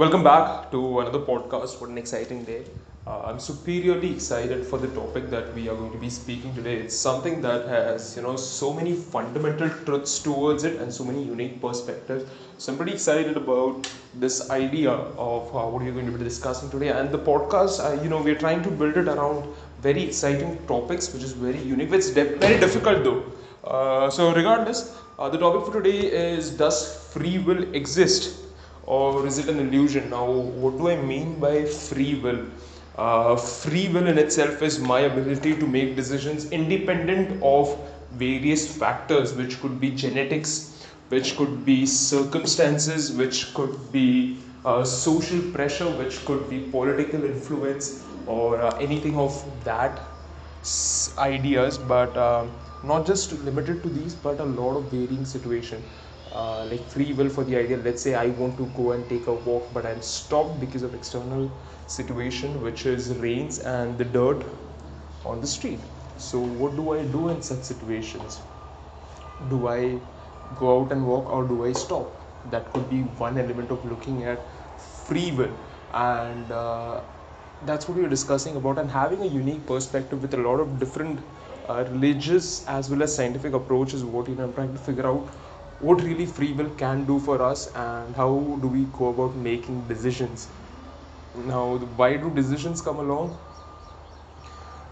Welcome back to another podcast. What an exciting day. Uh, I'm superiorly excited for the topic that we are going to be speaking today. It's something that has, you know, so many fundamental truths towards it and so many unique perspectives. So I'm pretty excited about this idea of uh, what we're going to be discussing today. And the podcast, uh, you know, we're trying to build it around very exciting topics, which is very unique. It's de- very difficult though. Uh, so regardless, uh, the topic for today is Does free will exist? Or is it an illusion? Now, what do I mean by free will? Uh, free will in itself is my ability to make decisions independent of various factors, which could be genetics, which could be circumstances, which could be uh, social pressure, which could be political influence, or uh, anything of that ideas, but um, not just limited to these, but a lot of varying situation uh, like free will for the idea let's say i want to go and take a walk but i'm stopped because of external situation which is rains and the dirt on the street. So what do i do in such situations? Do i go out and walk or do i stop? That could be one element of looking at free will. And uh, that's what we are discussing about and having a unique perspective with a lot of different uh, religious as well as scientific approaches what you know i'm trying to figure out what really free will can do for us and how do we go about making decisions. Now why do decisions come along?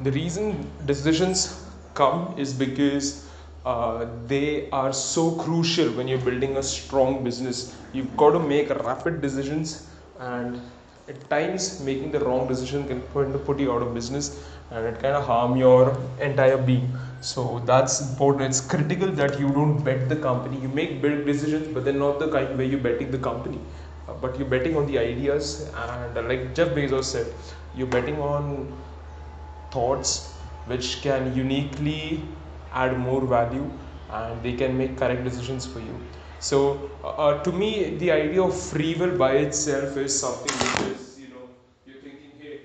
The reason decisions come is because uh, they are so crucial when you're building a strong business. You've got to make rapid decisions and at times making the wrong decision can put you out of business and it kind of harm your entire being. So that's important. It's critical that you don't bet the company. You make big decisions but then not the kind where you're betting the company. Uh, but you're betting on the ideas and uh, like jeff bezos said you're betting on thoughts which can uniquely add more value and they can make correct decisions for you so uh, uh to me the idea of free will by itself is something which is you know, you're thinking, hey,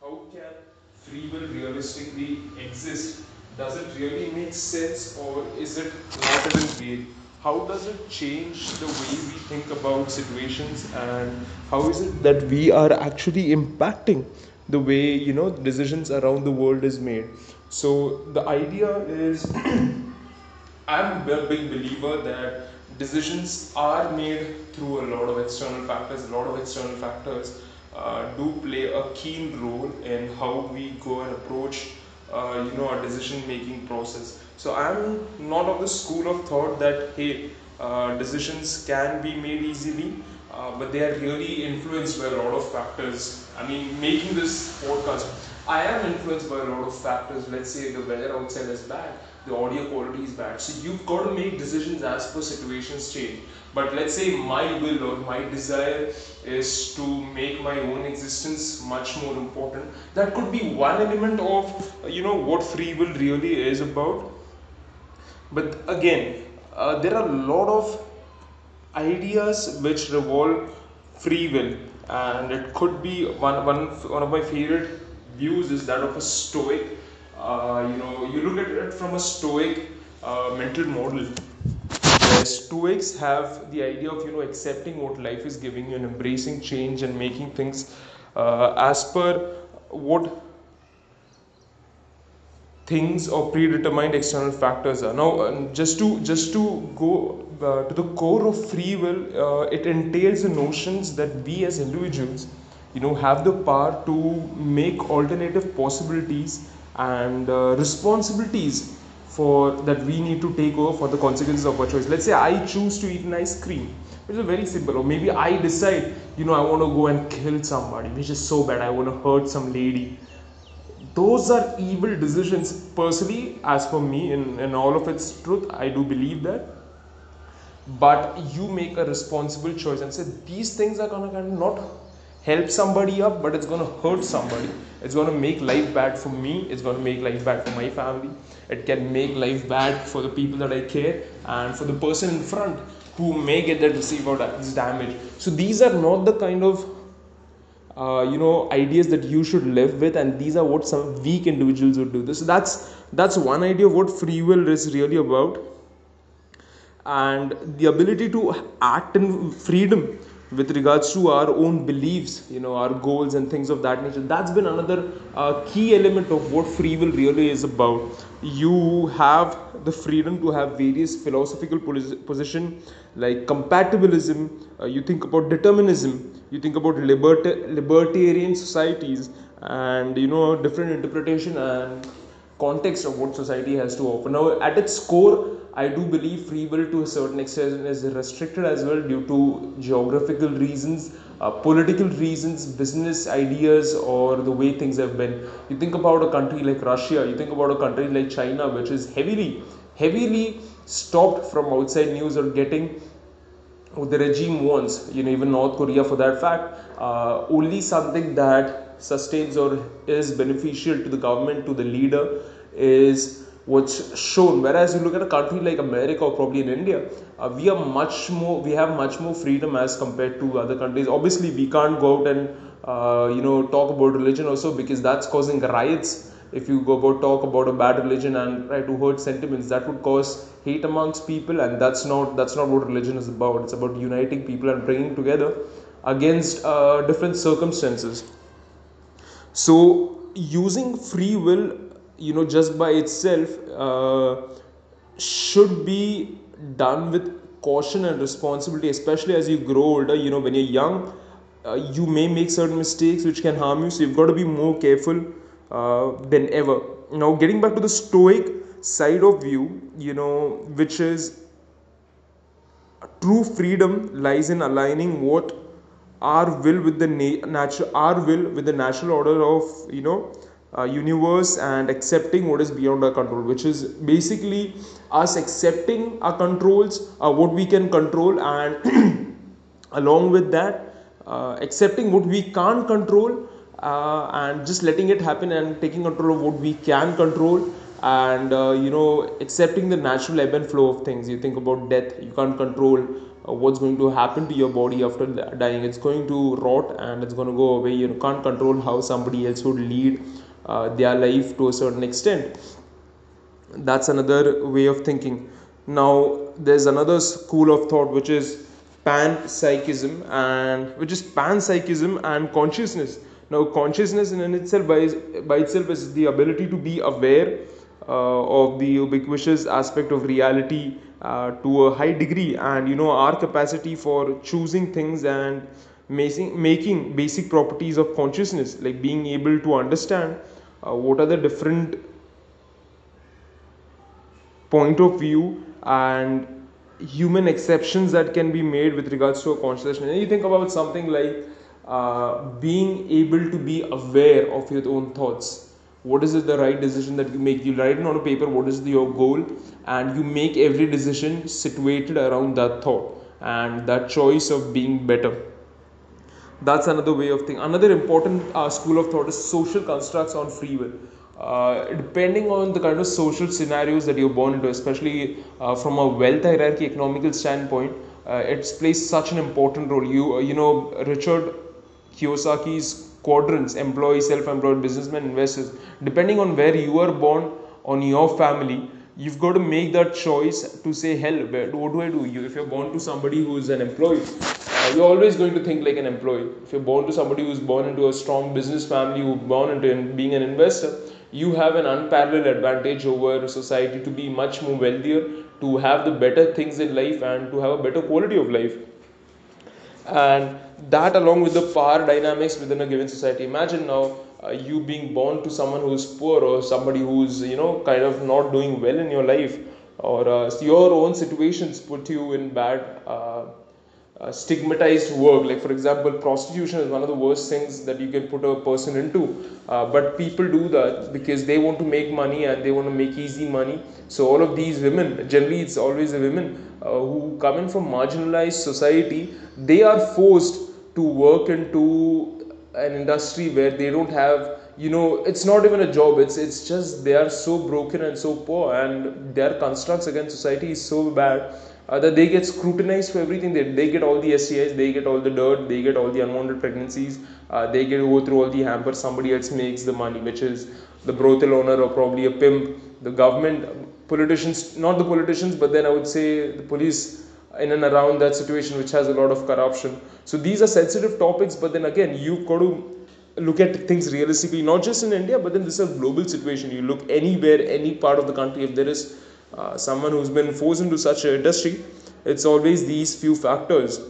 how can free will realistically exist? Does it really make sense or is it not even real? How does it change the way we think about situations and how is it that we are actually impacting the way you know decisions around the world is made? So the idea is I'm a big believer that decisions are made through a lot of external factors, a lot of external factors uh, do play a keen role in how we go and approach uh, you know our decision making process. So i'm not of the school of thought that hey uh, decisions can be made easily uh, but they are really influenced by a lot of factors. I mean making this podcast i am influenced by a lot of factors. Let's say the weather outside is bad the audio quality is bad. So you've got to make decisions as per situations change. But let's say my will or my desire is to make my own existence much more important. That could be one element of you know what free will really is about. But again uh, there are a lot of ideas which revolve free will. And it could be one, one, one of my favorite views is that of a stoic you know you look at it from a stoic uh, mental model. Stoics have the idea of you know accepting what life is giving you and embracing change and making things uh, as per what things or predetermined external factors are. Now uh, just to just to go uh, to the core of free will uh, it entails the notions that we as individuals you know have the power to make alternative possibilities and uh, responsibilities for that we need to take over for the consequences of our choice. Let's say I choose to eat an ice cream, which is very simple, or maybe I decide, you know, I want to go and kill somebody, which is so bad. I want to hurt some lady. Those are evil decisions. Personally, as for me, in, in all of its truth, I do believe that. But you make a responsible choice and say these things are gonna kind of not help somebody up, but it's to hurt somebody. It's going to make life bad for me. It's going to make life bad for my family. It can make life bad for the people that I care and for the person in front who may get that receive out this damage. So these are not the kind of uh, you know ideas that you should live with, and these are what some weak individuals would do. This that's that's one idea of what free will is really about, and the ability to act in freedom with regards to our own beliefs, you know, our goals and things of that nature. That's been another uh, key element of what free will really is about. You have the freedom to have various philosophical position like compatibilism. Uh, you think about determinism. You think about libert- libertarian societies, and you know different interpretation and context of what society has to offer. Now, at its core, I do believe free will to a certain extent is restricted as well due to geographical reasons, uh, political reasons, business ideas, or the way things have been. You think about a country like Russia, you think about a country like China, which is heavily, heavily stopped from outside news or getting what the regime wants, you know, even North Korea for that fact, uh, only something that sustains or is beneficial to the government, to the leader, is what's shown. Whereas you look at a country like America or probably in India, uh, we are much more, we have much more freedom as compared to other countries. Obviously, we can't go out and uh, you know talk about religion also because that's causing riots. If you go about talk about a bad religion and try to hurt sentiments, that would cause hate amongst people, and that's not that's not what religion is about. It's about uniting people and bringing together against uh, different circumstances. So using free will, you know, just by itself uh, should be done with caution and responsibility, especially as you grow older. You know, when you're young, uh, you may make certain mistakes which can harm you. So you've got to be more careful uh, than ever. Now, getting back to the stoic side of view, you know, which is true freedom lies in aligning what our will with the na- natural our will with the natural order of you know uh, universe and accepting what is beyond our control which is basically us accepting our controls uh, what we can control and along with that uh, accepting what we can't control uh, and just letting it happen and taking control of what we can control and uh, you know accepting the natural ebb and flow of things. You think about death you can't control uh, what's going to happen to your body after dying. It's going to rot and it's going to go away. You can't control how somebody else would lead uh, their life to a certain extent. That's another way of thinking. Now there's another school of thought which is panpsychism and which is panpsychism and consciousness. Now consciousness in itself by, by itself is the ability to be aware of the ubiquitous aspect of reality uh, to a high degree. And you know our capacity for choosing things and making making basic properties of consciousness like being able to understand uh, what are the different point of view and human exceptions that can be made with regards to a consciousness. And you think about something like uh, being able to be aware of your own thoughts what is the right decision that you make? You write it on a paper what is the, your goal? And you make every decision situated around that thought and that choice of being better. That's another way of thinking another important uh, school of thought is social constructs on free will. Uh, depending on the kind of social scenarios that you're born into especially uh, from a wealth hierarchy economical standpoint uh, it plays such an important role. You uh, you know richard kiyosaki's quadrants employee self-employed businessmen investors. Depending on where you are born on your family you've got to make that choice to say hell what do i do? You if you're born to somebody who's an employee uh, you're always going to think like an employee. If you're born to somebody who's born into a strong business family who's born into being an investor you have an unparalleled advantage over society to be much more wealthier to have the better things in life and to have a better quality of life. And that along with the power dynamics within a given society. Imagine now uh, you being born to someone who's poor or somebody who's you know kind of not doing well in your life or uh, your own situations put you in bad uh, uh, stigmatized work. Like for example prostitution is one of the worst things that you can put a person into. Uh, but people do that because they want to make money and they want to make easy money. So all of these women generally it's always the women uh, who come in from marginalized society they are forced to work into an industry where they don't have you know it's not even a job. It's it's just they are so broken and so poor and their constructs against society is so bad uh, that they get scrutinized for everything. They, they get all the STIs they get all the dirt they get all the unwanted pregnancies uh, they get go through all the hampers somebody else makes the money which is the brothel owner or probably a pimp. The government politicians not the politicians but then I would say the police in and around that situation which has a lot of corruption. So these are sensitive topics but then again you've got to look at things realistically not just in india but then this is a global situation. You look anywhere any part of the country if there is uh, someone who's been forced into such an industry it's always these few factors.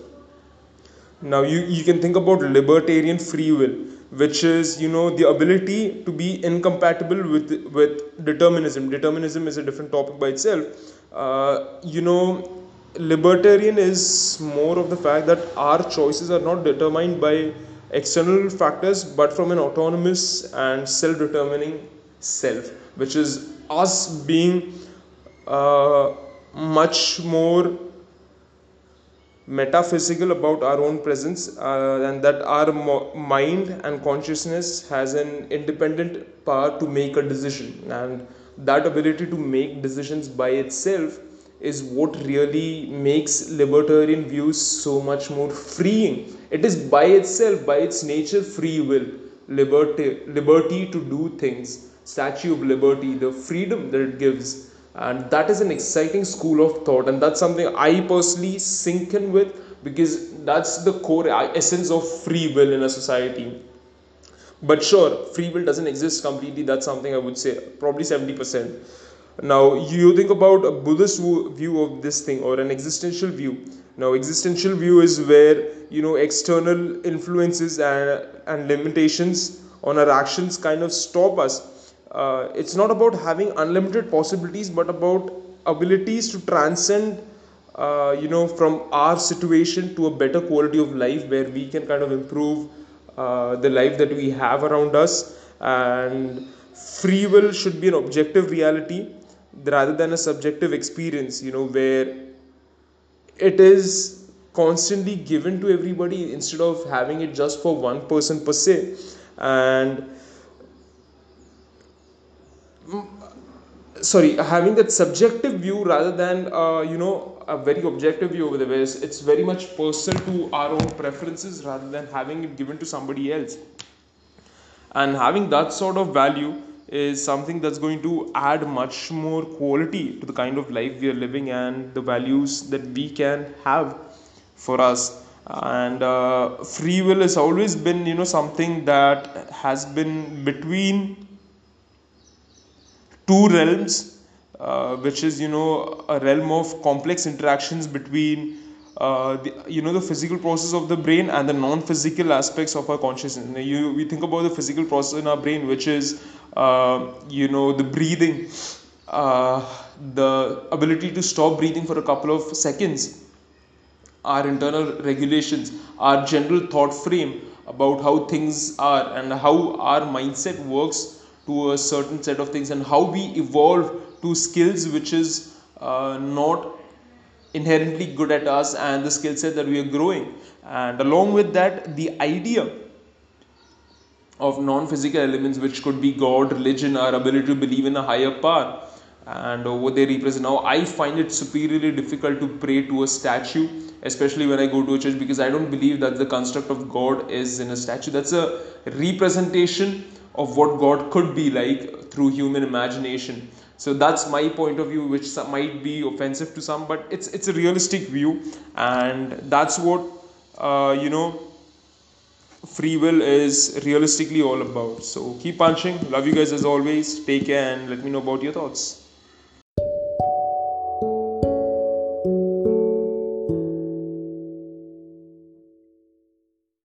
Now you, you can think about libertarian free will which is you know the ability to be incompatible with with determinism. Determinism is a different topic by itself. Uh, you know libertarian is more of the fact that our choices are not determined by external factors but from an autonomous and self-determining self which is us being uh, much more metaphysical about our own presence uh, and that our mo- mind and consciousness has an independent power to make a decision. And that ability to make decisions by itself is what really makes libertarian views so much more freeing. It is by itself by its nature free will liberty liberty to do things. Statue of liberty the freedom that it gives. And that is an exciting school of thought. And that's something i personally sink in with because that's the core uh, essence of free will in a society. But sure free will doesn't exist completely. That's something i would say. Probably 70% now you think about a buddhist view of this thing or an existential view. Now existential view is where you know external influences and, and limitations on our actions kind of stop us. Uh, it's not about having unlimited possibilities but about abilities to transcend uh, you know from our situation to a better quality of life where we can kind of improve uh, the life that we have around us. And free will should be an objective reality rather than a subjective experience you know where it is constantly given to everybody instead of having it just for one person per se. And sorry having that subjective view rather than uh, you know a very objective view over the ways it's very much personal to our own preferences rather than having it given to somebody else. And having that sort of value is something that's going to add much more quality to the kind of life we are living and the values that we can have for us. And uh, free will has always been you know something that has been between two realms uh, which is you know a realm of complex interactions between uh, the, you know the physical process of the brain and the non-physical aspects of our consciousness. You we think about the physical process in our brain which is you know the breathing uh, the ability to stop breathing for a couple of seconds our internal regulations our general thought frame about how things are and how our mindset works to a certain set of things and how we evolve to skills which is uh, not inherently good at us and the skill set that we are growing. And along with that the idea of non-physical elements which could be god religion our ability to believe in a higher power. And what they represent now i find it superiorly difficult to pray to a statue especially when i go to a church because i don't believe that the construct of god is in a statue. That's a representation of what God could be like through human imagination. So that's my point of view, which might be offensive to some, but it's it's a realistic view, and that's what uh, you know free will is realistically all about. So keep punching. Love you guys as always. Take care and let me know about your thoughts.